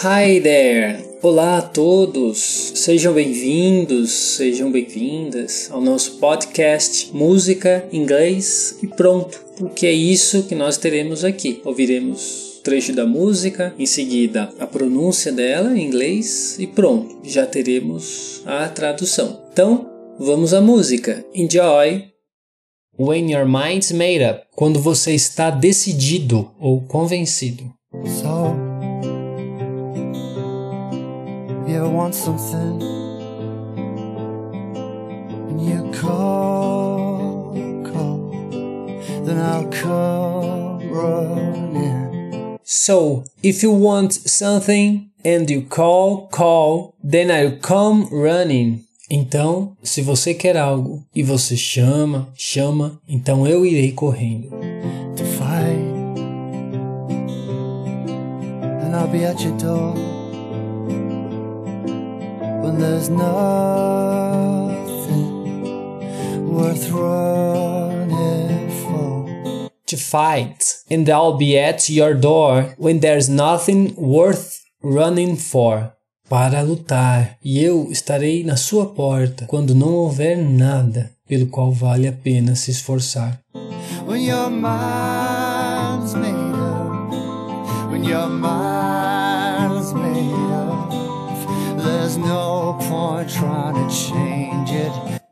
Hi there! Olá a todos! Sejam bem-vindos, sejam bem-vindas ao nosso podcast Música, Inglês e Pronto, porque é isso que nós teremos aqui. Ouviremos trecho da música, em seguida a pronúncia dela em inglês e pronto, já teremos a tradução. Então, vamos à música. Enjoy! When your mind's made up, quando você está decidido ou convencido. So you ever want something and you call, call, then I'll come running. So, if you want something and you call, call, then I'll come running. Então, se você quer algo e você chama, chama, então eu irei correndo. to fight. And I'll be at your door when there's nothing worth running for. To fight, and I'll be at your door when there's nothing worth running for. Para lutar, e eu estarei na sua porta quando não houver nada pelo qual vale a pena se esforçar. When your mind's made up, when your mind's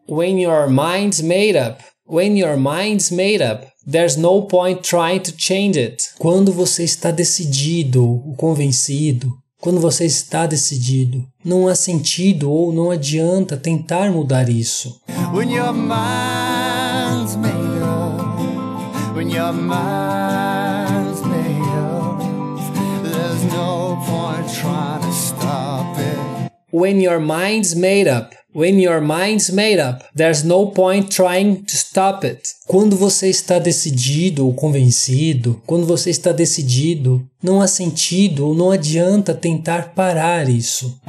When your mind's made up, when your mind's made up, there's no point trying to change it. Quando você está decidido convencido, quando você está decidido, não há sentido ou não adianta tentar mudar isso. When your mind's made up, when your mind's made up, there's no point trying. When your mind's made up, when your mind's made up, there's no point trying to stop it. Quando você está decidido ou convencido, quando você está decidido, não há sentido ou não adianta tentar parar isso.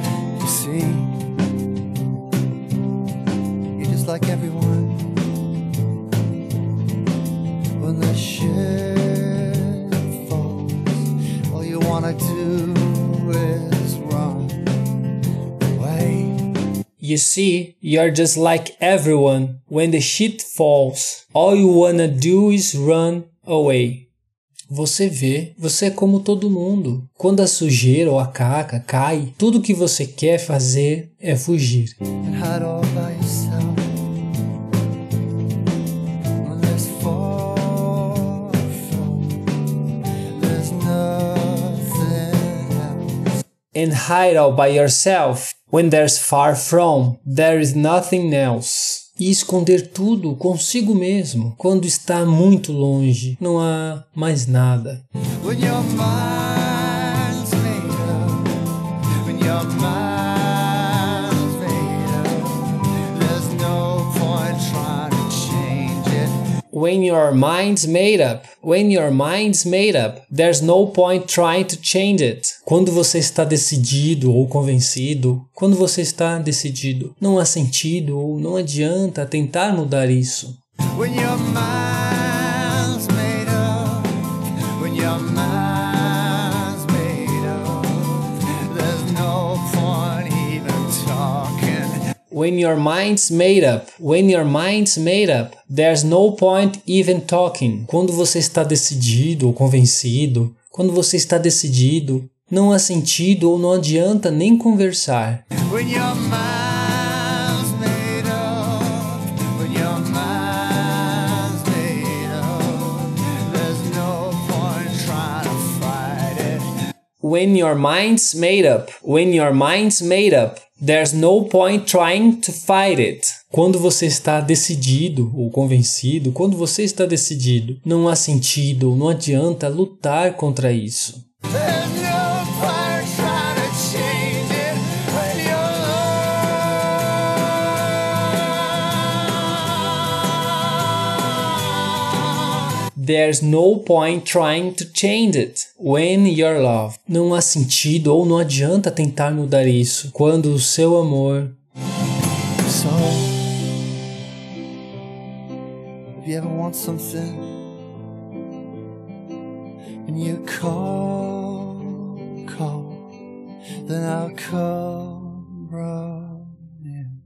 You falls, all you wanna do You see, you're just like everyone. When the shit falls, all you wanna do is run away. Você vê, você é como todo mundo. Quando a sujeira ou a caca cai, tudo que você quer fazer é fugir. and And hide all by yourself when there's far from, there is nothing else. E esconder tudo consigo mesmo quando está muito longe, não há mais nada. When your mind's made up, when your mind's made up, there's no point trying to change it. Quando você está decidido ou convencido, quando você está decidido, não há sentido ou não adianta tentar mudar isso. When your mind's When your mind's made up, when your mind's made up, there's no point even talking. Quando você está decidido ou convencido, quando você está decidido, não há sentido ou não adianta nem conversar. When your mind's When your mind's made up, when your mind's made up, there's no point trying to fight it. Quando você está decidido ou convencido, quando você está decidido, não há sentido, não adianta lutar contra isso. There's no point trying to change it when you're loved. Não há sentido ou não adianta tentar mudar isso quando o seu amor So, if you ever want something and you call, call, then I'll come running.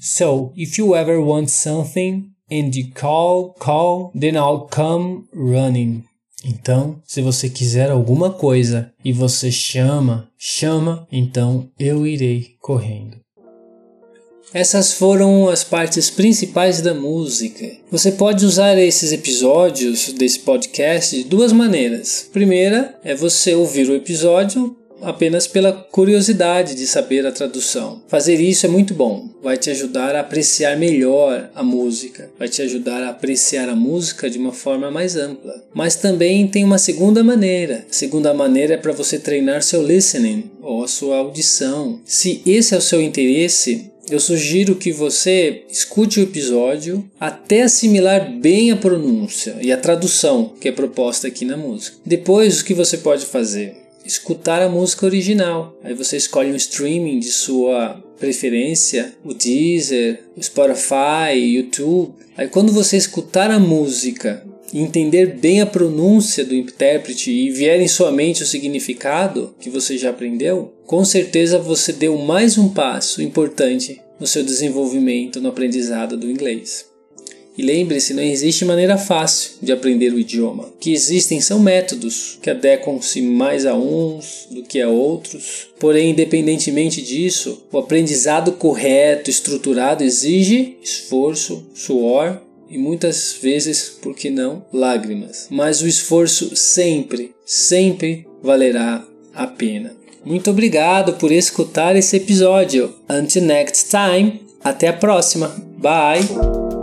So, if you ever want something and you call, call, then I'll come running. Então, se você quiser alguma coisa e você chama, chama, então eu irei correndo. Essas foram as partes principais da música. Você pode usar esses episódios desse podcast de duas maneiras. Primeira é você ouvir o episódio apenas pela curiosidade de saber a tradução. Fazer isso é muito bom, vai te ajudar a apreciar melhor a música, vai te ajudar a apreciar a música de uma forma mais ampla. Mas também tem uma segunda maneira. A segunda maneira é para você treinar seu listening ou a sua audição. Se esse é o seu interesse, eu sugiro que você escute o episódio até assimilar bem a pronúncia e a tradução que é proposta aqui na música. Depois, o que você pode fazer? Escutar a música original. Aí você escolhe um streaming de sua preferência, o Deezer, o Spotify, YouTube. Aí quando você escutar a música e entender bem a pronúncia do intérprete e vier em sua mente o significado que você já aprendeu, com certeza você deu mais um passo importante no seu desenvolvimento no aprendizado do inglês. E lembre-se, não existe maneira fácil de aprender o idioma. O que existem são métodos que adequam-se mais a uns do que a outros. Porém, independentemente disso, o aprendizado correto, estruturado, exige esforço, suor e muitas vezes, por que não, lágrimas. Mas o esforço sempre, sempre valerá a pena. Muito obrigado por escutar esse episódio. Until next time, até a próxima. Bye!